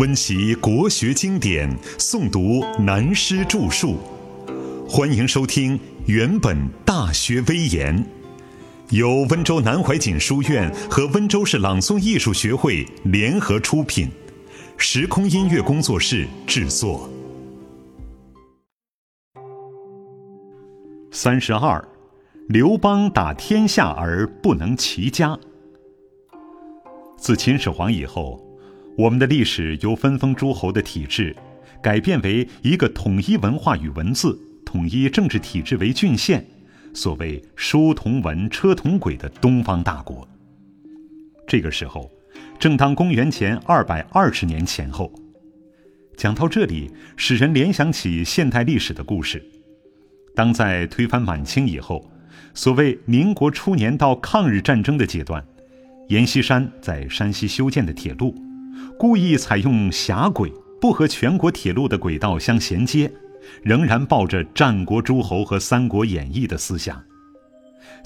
温习国学经典，诵读南师著述。欢迎收听《原本大学威严》，由温州南怀瑾书院和温州市朗诵艺术学会联合出品，时空音乐工作室制作。三十二，刘邦打天下而不能齐家。自秦始皇以后。我们的历史由分封诸侯的体制，改变为一个统一文化与文字、统一政治体制为郡县，所谓书同文、车同轨的东方大国。这个时候，正当公元前二百二十年前后。讲到这里，使人联想起现代历史的故事。当在推翻满清以后，所谓民国初年到抗日战争的阶段，阎锡山在山西修建的铁路。故意采用狭轨，不和全国铁路的轨道相衔接，仍然抱着战国诸侯和《三国演义》的思想。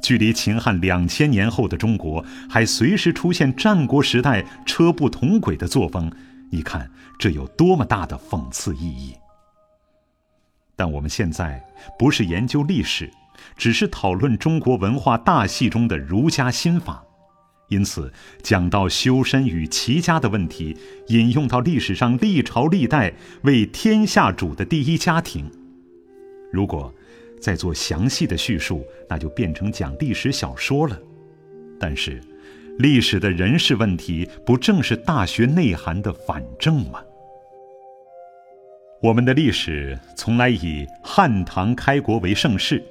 距离秦汉两千年后的中国，还随时出现战国时代车不同轨的作风，你看这有多么大的讽刺意义？但我们现在不是研究历史，只是讨论中国文化大戏中的儒家心法。因此，讲到修身与齐家的问题，引用到历史上历朝历代为天下主的第一家庭。如果再做详细的叙述，那就变成讲历史小说了。但是，历史的人事问题，不正是大学内涵的反证吗？我们的历史从来以汉唐开国为盛世，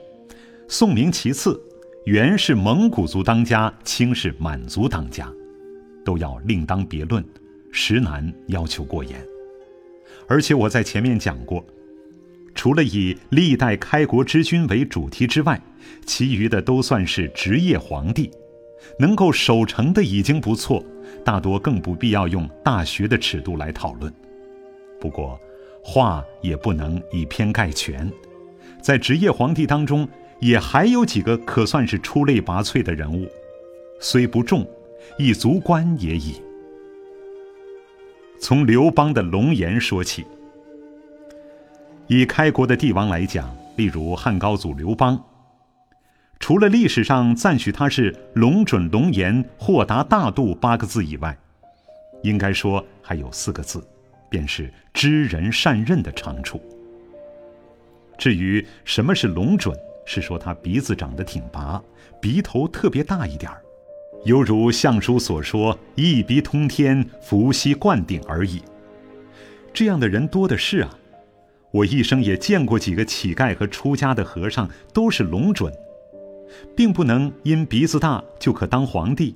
宋明其次。元是蒙古族当家，清是满族当家，都要另当别论，实难要求过严。而且我在前面讲过，除了以历代开国之君为主题之外，其余的都算是职业皇帝，能够守成的已经不错，大多更不必要用大学的尺度来讨论。不过，话也不能以偏概全，在职业皇帝当中。也还有几个可算是出类拔萃的人物，虽不重，亦足观也已。从刘邦的龙颜说起，以开国的帝王来讲，例如汉高祖刘邦，除了历史上赞许他是龙准龙颜、豁达大度八个字以外，应该说还有四个字，便是知人善任的长处。至于什么是龙准？是说他鼻子长得挺拔，鼻头特别大一点儿，犹如相书所说“一鼻通天，伏羲灌顶”而已。这样的人多的是啊，我一生也见过几个乞丐和出家的和尚，都是龙准，并不能因鼻子大就可当皇帝。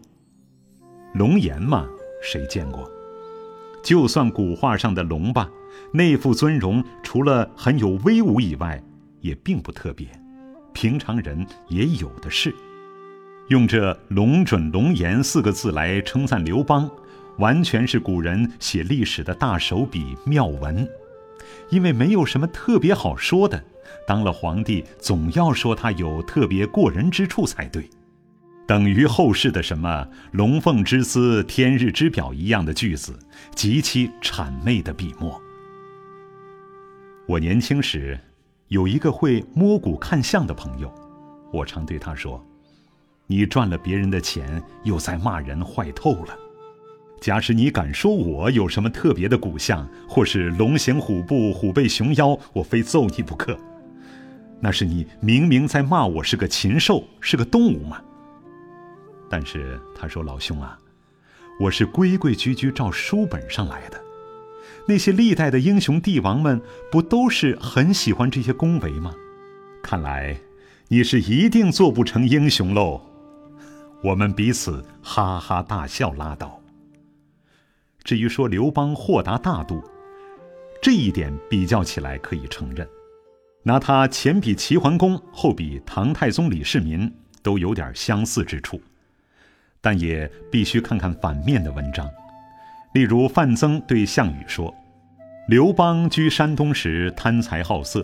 龙颜嘛，谁见过？就算古画上的龙吧，那副尊容除了很有威武以外，也并不特别。平常人也有的是，用这“龙准龙颜”四个字来称赞刘邦，完全是古人写历史的大手笔妙文。因为没有什么特别好说的，当了皇帝总要说他有特别过人之处才对，等于后世的什么“龙凤之姿，天日之表”一样的句子，极其谄媚的笔墨。我年轻时。有一个会摸骨看相的朋友，我常对他说：“你赚了别人的钱，又在骂人，坏透了。假使你敢说我有什么特别的骨相，或是龙行虎步、虎背熊腰，我非揍你不可。那是你明明在骂我是个禽兽，是个动物嘛。但是他说：‘老兄啊，我是规规矩矩照书本上来的。’”那些历代的英雄帝王们，不都是很喜欢这些恭维吗？看来你是一定做不成英雄喽。我们彼此哈哈大笑，拉倒。至于说刘邦豁达大度，这一点比较起来可以承认。拿他前比齐桓公，后比唐太宗李世民，都有点相似之处。但也必须看看反面的文章。例如范增对项羽说：“刘邦居山东时贪财好色，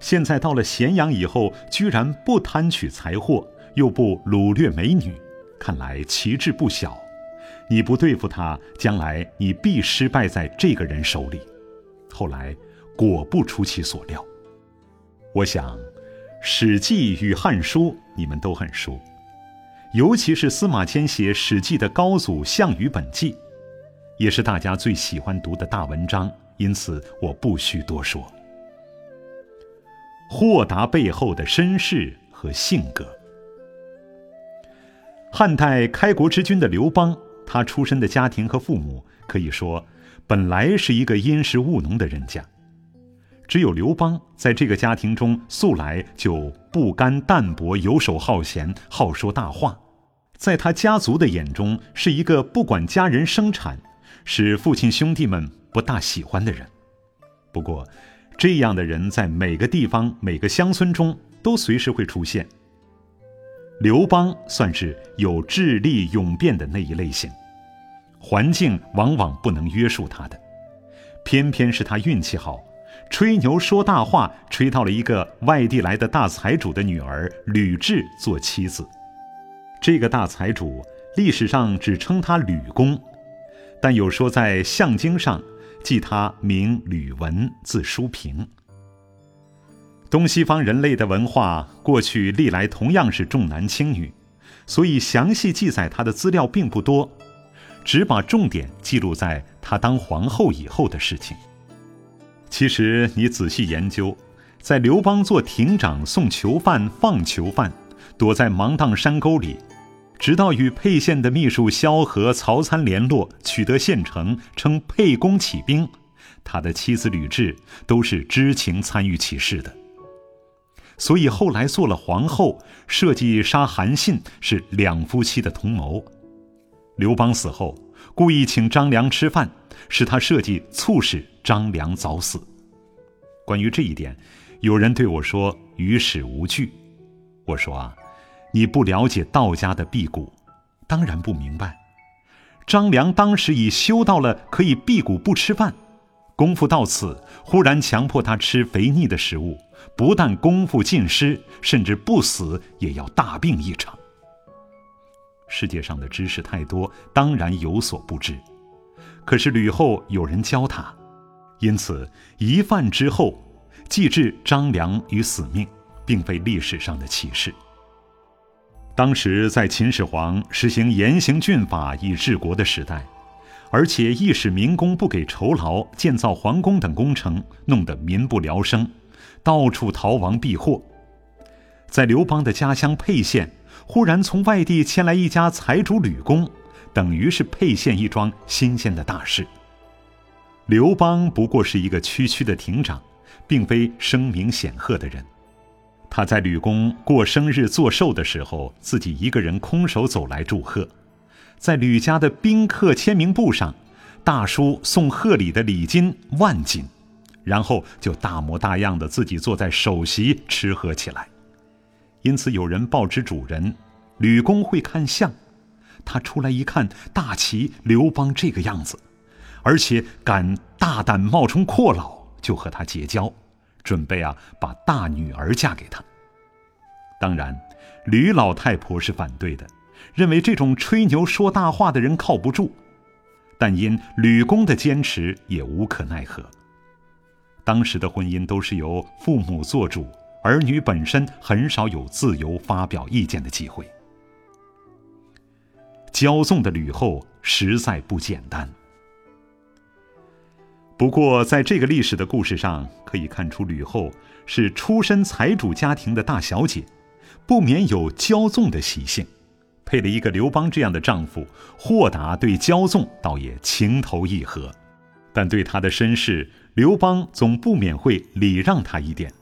现在到了咸阳以后，居然不贪取财货，又不掳掠美女，看来奇志不小。你不对付他，将来你必失败在这个人手里。后来果不出其所料。我想，《史记》与《汉书》你们都很熟，尤其是司马迁写《史记》的高祖《项羽本纪》，也是大家最喜欢读的大文章，因此我不需多说。豁达背后的身世和性格。汉代开国之君的刘邦。他出身的家庭和父母可以说，本来是一个殷实务农的人家。只有刘邦在这个家庭中素来就不甘淡泊、游手好闲、好说大话，在他家族的眼中是一个不管家人生产，使父亲兄弟们不大喜欢的人。不过，这样的人在每个地方、每个乡村中都随时会出现。刘邦算是有智力勇辩的那一类型，环境往往不能约束他的，偏偏是他运气好，吹牛说大话，吹到了一个外地来的大财主的女儿吕雉做妻子。这个大财主历史上只称他吕公，但有说在相经上记他名吕文，字叔平。东西方人类的文化过去历来同样是重男轻女，所以详细记载他的资料并不多，只把重点记录在他当皇后以后的事情。其实你仔细研究，在刘邦做亭长送囚犯、放囚犯，躲在芒砀山沟里，直到与沛县的秘书萧何、曹参联络，取得县城，称沛公起兵，他的妻子吕雉都是知情参与其事的。所以后来做了皇后，设计杀韩信是两夫妻的同谋。刘邦死后，故意请张良吃饭，是他设计促使张良早死。关于这一点，有人对我说与史无据。我说啊，你不了解道家的辟谷，当然不明白。张良当时已修到了可以辟谷不吃饭。功夫到此，忽然强迫他吃肥腻的食物，不但功夫尽失，甚至不死也要大病一场。世界上的知识太多，当然有所不知。可是吕后有人教他，因此一饭之后，既置张良于死命，并非历史上的奇事。当时在秦始皇实行严刑峻法以治国的时代。而且亦使民工不给酬劳，建造皇宫等工程，弄得民不聊生，到处逃亡避祸。在刘邦的家乡沛县，忽然从外地迁来一家财主吕公，等于是沛县一桩新鲜的大事。刘邦不过是一个区区的亭长，并非声名显赫的人。他在吕公过生日做寿的时候，自己一个人空手走来祝贺。在吕家的宾客签名簿上，大叔送贺礼的礼金万金，然后就大模大样的自己坐在首席吃喝起来。因此有人报知主人，吕公会看相，他出来一看，大齐刘邦这个样子，而且敢大胆冒充阔老，就和他结交，准备啊把大女儿嫁给他。当然，吕老太婆是反对的。认为这种吹牛说大话的人靠不住，但因吕公的坚持也无可奈何。当时的婚姻都是由父母做主，儿女本身很少有自由发表意见的机会。骄纵的吕后实在不简单。不过，在这个历史的故事上，可以看出吕后是出身财主家庭的大小姐，不免有骄纵的习性。配了一个刘邦这样的丈夫，豁达对骄纵倒也情投意合，但对他的身世，刘邦总不免会礼让他一点，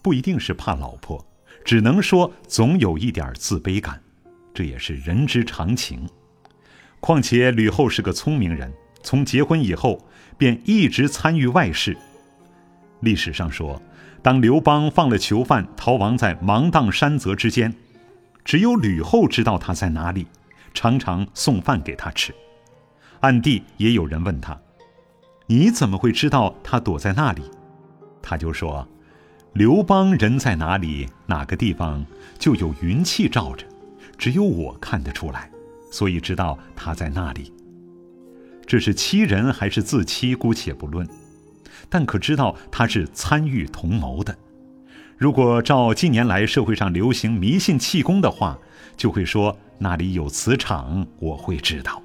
不一定是怕老婆，只能说总有一点自卑感，这也是人之常情。况且吕后是个聪明人，从结婚以后便一直参与外事。历史上说，当刘邦放了囚犯，逃亡在芒砀山泽之间。只有吕后知道他在哪里，常常送饭给他吃。暗地也有人问他：“你怎么会知道他躲在那里？”他就说：“刘邦人在哪里，哪个地方就有云气罩着，只有我看得出来。所以知道他在那里。这是欺人还是自欺，姑且不论，但可知道他是参与同谋的。如果照近年来社会上流行迷信气功的话，就会说那里有磁场，我会知道。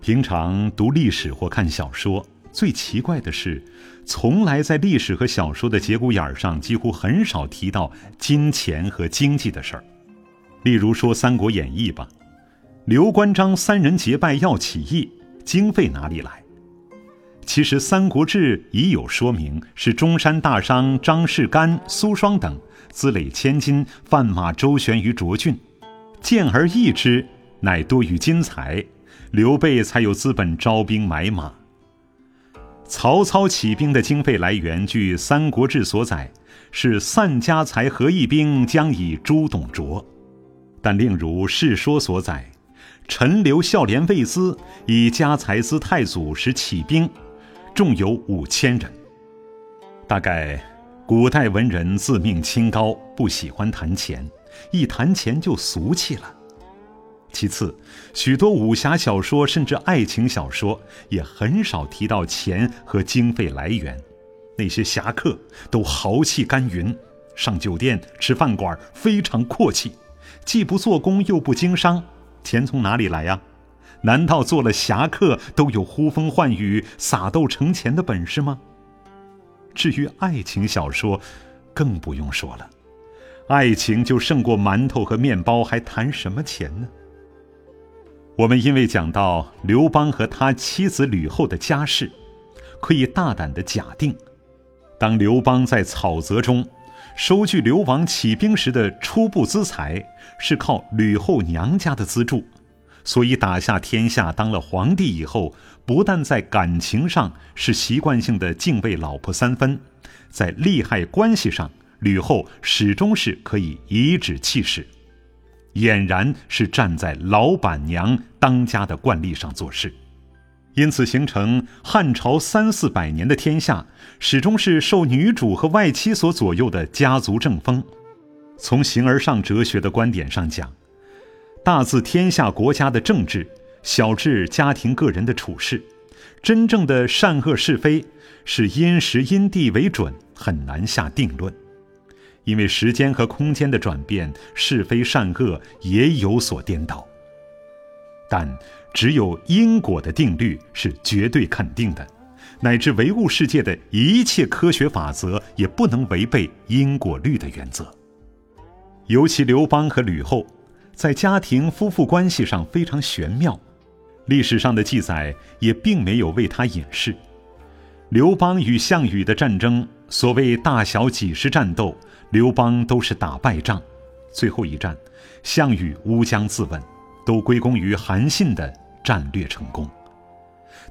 平常读历史或看小说，最奇怪的是，从来在历史和小说的节骨眼上，几乎很少提到金钱和经济的事儿。例如说《三国演义》吧，刘关张三人结拜要起义，经费哪里来？其实《三国志》已有说明，是中山大商张士干、苏双等资累千金，贩马周旋于涿郡，见而易之，乃多于金财，刘备才有资本招兵买马。曹操起兵的经费来源，据《三国志》所载，是散家财合义兵，将以诛董卓。但另如《世说》所载，陈留孝廉魏资以家财资太祖时起兵。众有五千人。大概，古代文人自命清高，不喜欢谈钱，一谈钱就俗气了。其次，许多武侠小说甚至爱情小说也很少提到钱和经费来源。那些侠客都豪气干云，上酒店吃饭馆非常阔气，既不做工又不经商，钱从哪里来呀？难道做了侠客都有呼风唤雨、撒豆成钱的本事吗？至于爱情小说，更不用说了，爱情就胜过馒头和面包，还谈什么钱呢？我们因为讲到刘邦和他妻子吕后的家世，可以大胆的假定，当刘邦在草泽中收据刘王起兵时的初步资财，是靠吕后娘家的资助。所以打下天下，当了皇帝以后，不但在感情上是习惯性的敬畏老婆三分，在利害关系上，吕后始终是可以颐指气使，俨然是站在老板娘当家的惯例上做事，因此形成汉朝三四百年的天下，始终是受女主和外戚所左右的家族正风。从形而上哲学的观点上讲。大自天下国家的政治，小至家庭个人的处事，真正的善恶是非是因时因地为准，很难下定论。因为时间和空间的转变，是非善恶也有所颠倒。但只有因果的定律是绝对肯定的，乃至唯物世界的一切科学法则也不能违背因果律的原则。尤其刘邦和吕后。在家庭夫妇关系上非常玄妙，历史上的记载也并没有为他掩饰。刘邦与项羽的战争，所谓大小几十战斗，刘邦都是打败仗，最后一战，项羽乌江自刎，都归功于韩信的战略成功。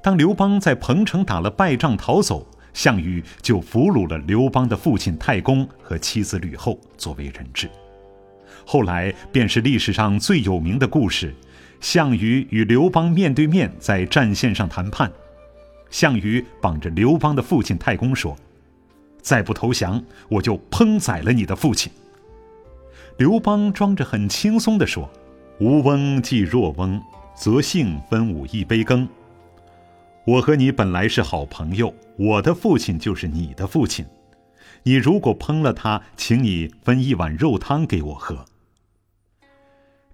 当刘邦在彭城打了败仗逃走，项羽就俘虏了刘邦的父亲太公和妻子吕后作为人质。后来便是历史上最有名的故事：项羽与刘邦面对面在战线上谈判。项羽绑着刘邦的父亲太公说：“再不投降，我就烹宰了你的父亲。”刘邦装着很轻松地说：“吴翁既若翁，则幸分五一杯羹。我和你本来是好朋友，我的父亲就是你的父亲。你如果烹了他，请你分一碗肉汤给我喝。”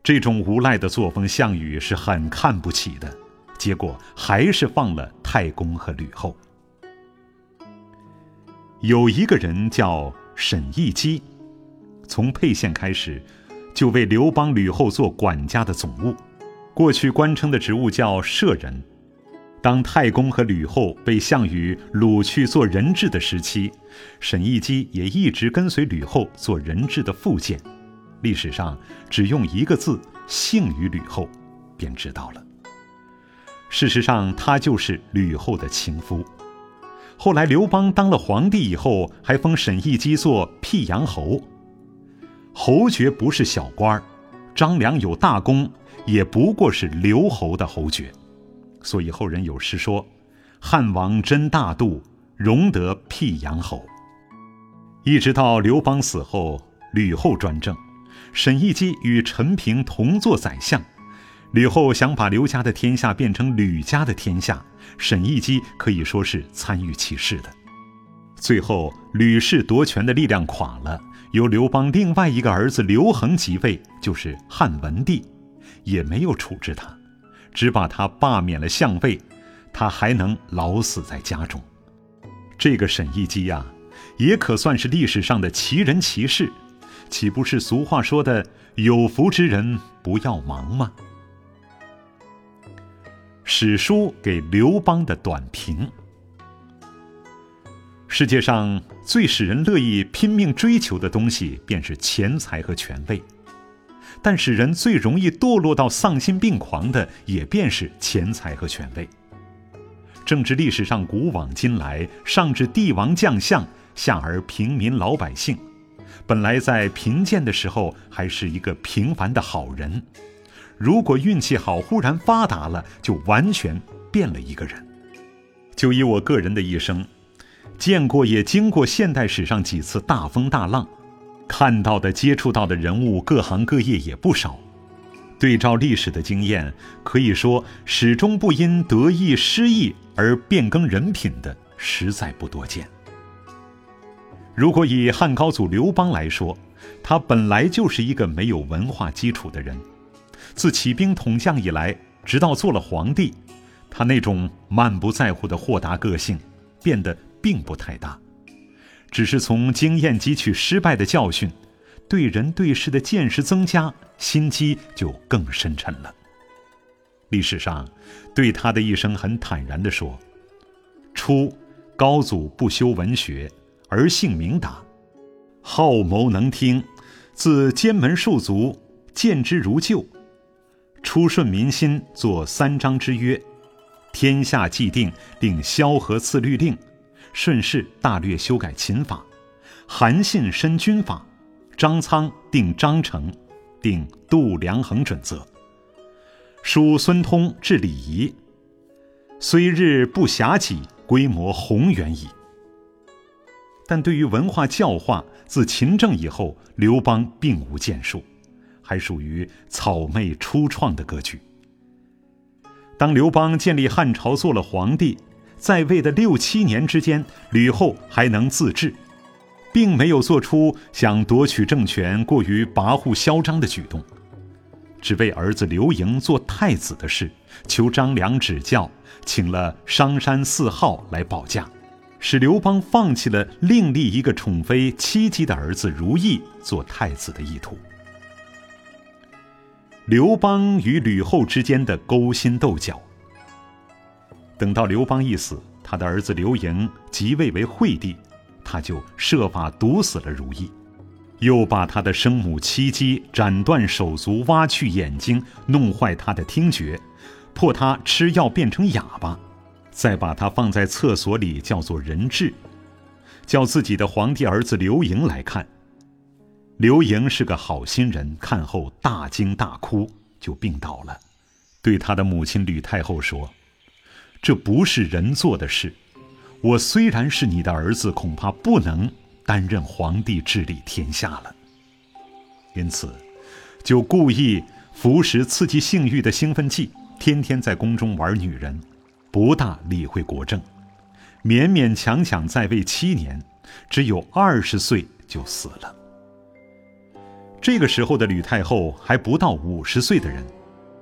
这种无赖的作风，项羽是很看不起的，结果还是放了太公和吕后。有一个人叫沈亦基，从沛县开始，就为刘邦、吕后做管家的总务，过去官称的职务叫舍人。当太公和吕后被项羽掳去做人质的时期，沈亦基也一直跟随吕后做人质的附件。历史上只用一个字“幸”于吕后，便知道了。事实上，他就是吕后的情夫。后来刘邦当了皇帝以后，还封沈亦基做辟阳侯。侯爵不是小官儿，张良有大功，也不过是刘侯的侯爵。所以后人有诗说：“汉王真大度，容得辟阳侯。”一直到刘邦死后，吕后专政。沈亦基与陈平同做宰相，吕后想把刘家的天下变成吕家的天下，沈亦基可以说是参与其事的。最后，吕氏夺权的力量垮了，由刘邦另外一个儿子刘恒即位，就是汉文帝，也没有处置他，只把他罢免了相位，他还能老死在家中。这个沈亦基呀，也可算是历史上的奇人奇事，岂不是俗话说的“有福之人不要忙”吗？史书给刘邦的短评：世界上最使人乐意拼命追求的东西，便是钱财和权位；但使人最容易堕落到丧心病狂的，也便是钱财和权位。政治历史上古往今来，上至帝王将相，下而平民老百姓，本来在贫贱的时候还是一个平凡的好人。如果运气好，忽然发达了，就完全变了一个人。就以我个人的一生，见过也经过现代史上几次大风大浪，看到的、接触到的人物，各行各业也不少。对照历史的经验，可以说始终不因得意失意而变更人品的，实在不多见。如果以汉高祖刘邦来说，他本来就是一个没有文化基础的人。自起兵统将以来，直到做了皇帝，他那种满不在乎的豁达个性变得并不太大，只是从经验汲取失败的教训，对人对事的见识增加，心机就更深沉了。历史上对他的一生很坦然地说：初，高祖不修文学，而性明达，好谋能听，自监门戍卒，见之如旧。初顺民心，作三章之约，天下既定，令萧何赐律令，顺势大略修改秦法，韩信申军法，张苍定章程，定度量衡准则。书孙通治礼仪，虽日不暇己，规模宏远矣。但对于文化教化，自秦政以后，刘邦并无建树。还属于草昧初创的格局。当刘邦建立汉朝做了皇帝，在位的六七年之间，吕后还能自治，并没有做出想夺取政权、过于跋扈嚣张的举动，只为儿子刘盈做太子的事，求张良指教，请了商山四号来保驾，使刘邦放弃了另立一个宠妃戚姬的儿子如意做太子的意图。刘邦与吕后之间的勾心斗角。等到刘邦一死，他的儿子刘盈即位为惠帝，他就设法毒死了如意，又把他的生母戚姬斩断手足、挖去眼睛，弄坏他的听觉，迫他吃药变成哑巴，再把他放在厕所里叫做人质，叫自己的皇帝儿子刘盈来看。刘盈是个好心人，看后大惊大哭，就病倒了。对他的母亲吕太后说：“这不是人做的事。我虽然是你的儿子，恐怕不能担任皇帝治理天下了。因此，就故意服食刺激性欲的兴奋剂，天天在宫中玩女人，不大理会国政，勉勉强强在位七年，只有二十岁就死了。”这个时候的吕太后还不到五十岁的人，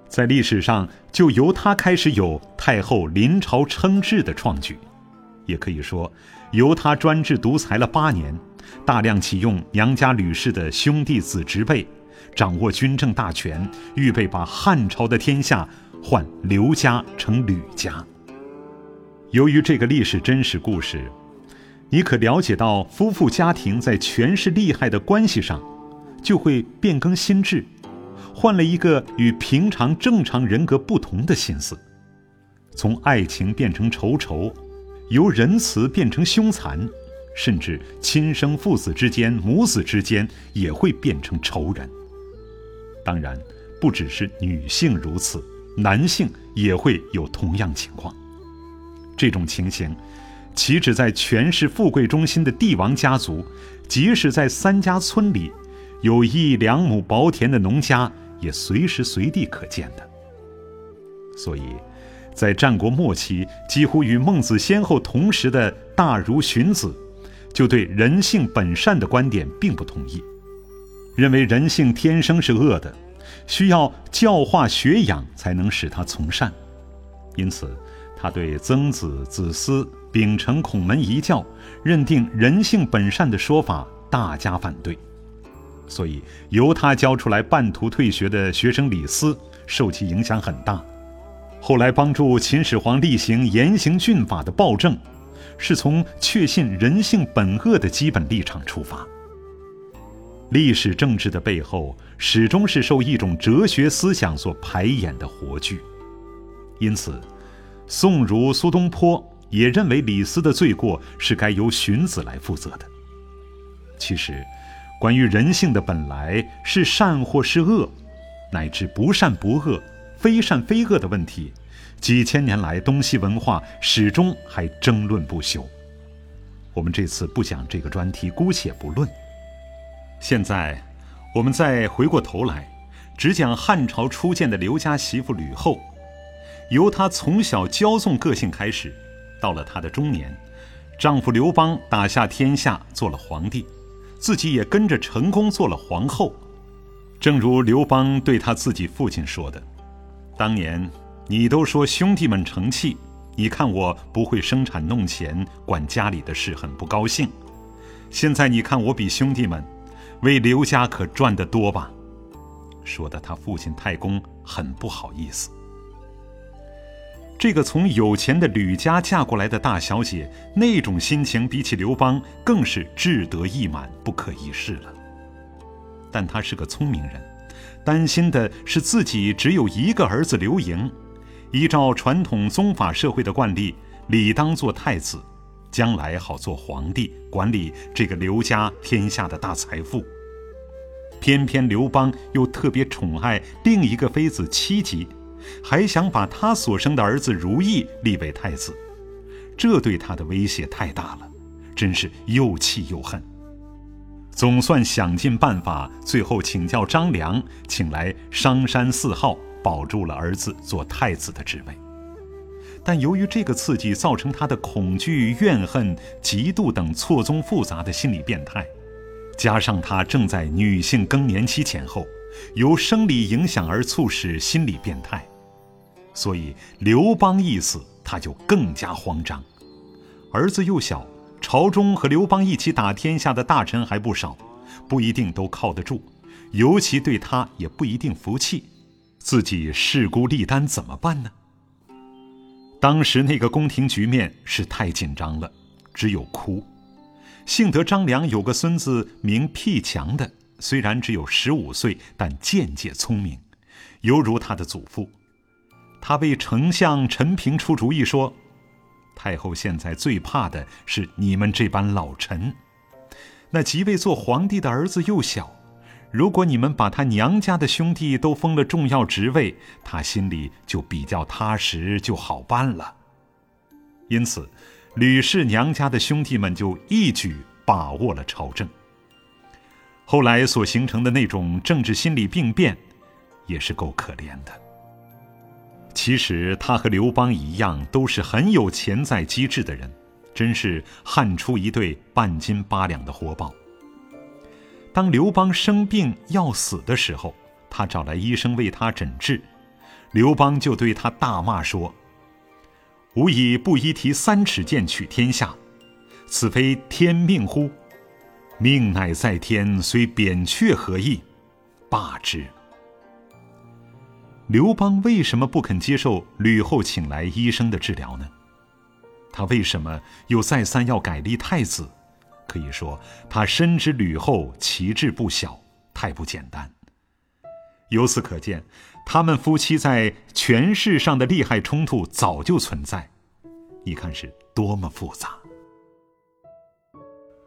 在历史上就由他开始有太后临朝称制的创举，也可以说，由他专制独裁了八年，大量启用娘家吕氏的兄弟子侄辈，掌握军政大权，预备把汉朝的天下换刘家成吕家。由于这个历史真实故事，你可了解到夫妇家庭在权势利害的关系上。就会变更心智，换了一个与平常正常人格不同的心思，从爱情变成仇仇，由仁慈变成凶残，甚至亲生父子之间、母子之间也会变成仇人。当然，不只是女性如此，男性也会有同样情况。这种情形，岂止在权势富贵中心的帝王家族，即使在三家村里。有一两亩薄田的农家也随时随地可见的。所以，在战国末期，几乎与孟子先后同时的大儒荀子，就对人性本善的观点并不同意，认为人性天生是恶的，需要教化学养才能使他从善。因此，他对曾子、子思秉承孔门一教，认定人性本善的说法大加反对。所以，由他教出来半途退学的学生李斯，受其影响很大。后来帮助秦始皇厉行严刑峻法的暴政，是从确信人性本恶的基本立场出发。历史政治的背后，始终是受一种哲学思想所排演的活剧。因此，宋儒苏东坡也认为李斯的罪过是该由荀子来负责的。其实。关于人性的本来是善或是恶，乃至不善不恶、非善非恶的问题，几千年来东西文化始终还争论不休。我们这次不讲这个专题，姑且不论。现在，我们再回过头来，只讲汉朝初见的刘家媳妇吕后，由她从小骄纵个性开始，到了她的中年，丈夫刘邦打下天下，做了皇帝。自己也跟着成功做了皇后，正如刘邦对他自己父亲说的：“当年你都说兄弟们成器，你看我不会生产弄钱，管家里的事很不高兴。现在你看我比兄弟们，为刘家可赚得多吧？”说的他父亲太公很不好意思。这个从有钱的吕家嫁过来的大小姐，那种心情比起刘邦更是志得意满、不可一世了。但她是个聪明人，担心的是自己只有一个儿子刘盈，依照传统宗法社会的惯例，理当做太子，将来好做皇帝，管理这个刘家天下的大财富。偏偏刘邦又特别宠爱另一个妃子戚姬。还想把他所生的儿子如意立为太子，这对他的威胁太大了，真是又气又恨。总算想尽办法，最后请教张良，请来商山四号，保住了儿子做太子的职位。但由于这个刺激造成他的恐惧、怨恨、嫉妒等错综复杂的心理变态，加上他正在女性更年期前后，由生理影响而促使心理变态。所以刘邦一死，他就更加慌张。儿子又小，朝中和刘邦一起打天下的大臣还不少，不一定都靠得住，尤其对他也不一定服气。自己势孤力单怎么办呢？当时那个宫廷局面是太紧张了，只有哭。幸得张良有个孙子名辟强的，虽然只有十五岁，但见解聪明，犹如他的祖父。他为丞相陈平出主意说：“太后现在最怕的是你们这班老臣。那即位做皇帝的儿子又小，如果你们把他娘家的兄弟都封了重要职位，他心里就比较踏实，就好办了。因此，吕氏娘家的兄弟们就一举把握了朝政。后来所形成的那种政治心理病变，也是够可怜的。”其实他和刘邦一样，都是很有潜在机智的人，真是汉初一对半斤八两的活宝。当刘邦生病要死的时候，他找来医生为他诊治，刘邦就对他大骂说：“吾以布衣提三尺剑取天下，此非天命乎？命乃在天，虽扁鹊何益？罢之。”刘邦为什么不肯接受吕后请来医生的治疗呢？他为什么又再三要改立太子？可以说，他深知吕后奇志不小，太不简单。由此可见，他们夫妻在权势上的利害冲突早就存在。你看是多么复杂，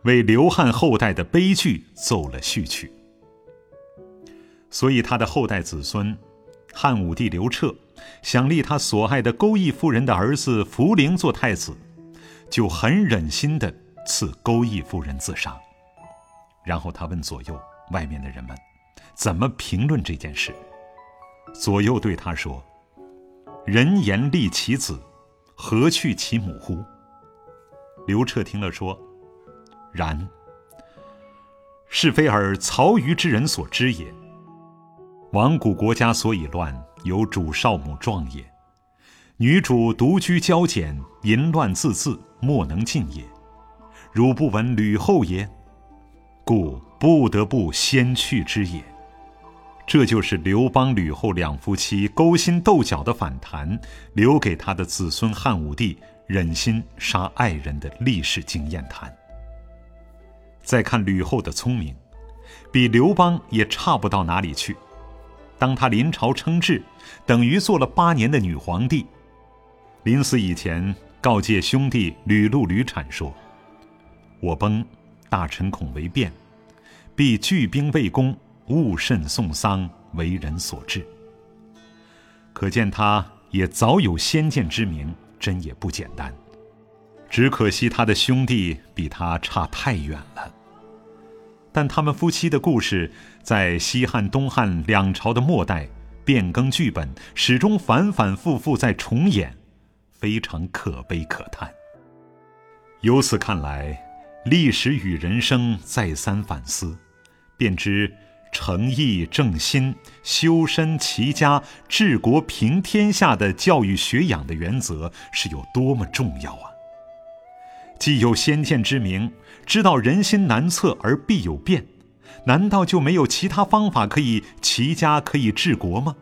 为刘汉后代的悲剧奏了序曲。所以他的后代子孙。汉武帝刘彻想立他所爱的钩弋夫人的儿子福陵做太子，就很忍心的赐钩弋夫人自杀。然后他问左右外面的人们，怎么评论这件事？左右对他说：“人言立其子，何去其母乎？”刘彻听了说：“然。是非尔曹虞之人所知也。亡古国家所以乱，有主少母壮也。女主独居骄俭，淫乱自恣，莫能进也。汝不闻吕后也？故不得不先去之也。”这就是刘邦、吕后两夫妻勾心斗角的反弹，留给他的子孙汉武帝忍心杀爱人的历史经验谈。再看吕后的聪明，比刘邦也差不到哪里去。当他临朝称制，等于做了八年的女皇帝。临死以前，告诫兄弟吕禄、吕产说：“我崩，大臣恐为变，必聚兵为攻。”勿甚送丧，为人所治。可见他也早有先见之明，真也不简单。只可惜他的兄弟比他差太远了。但他们夫妻的故事，在西汉、东汉两朝的末代变更剧本，始终反反复复在重演，非常可悲可叹。由此看来，历史与人生再三反思，便知。诚意正心、修身齐家、治国平天下的教育学养的原则是有多么重要啊！既有先见之明，知道人心难测而必有变，难道就没有其他方法可以齐家、可以治国吗？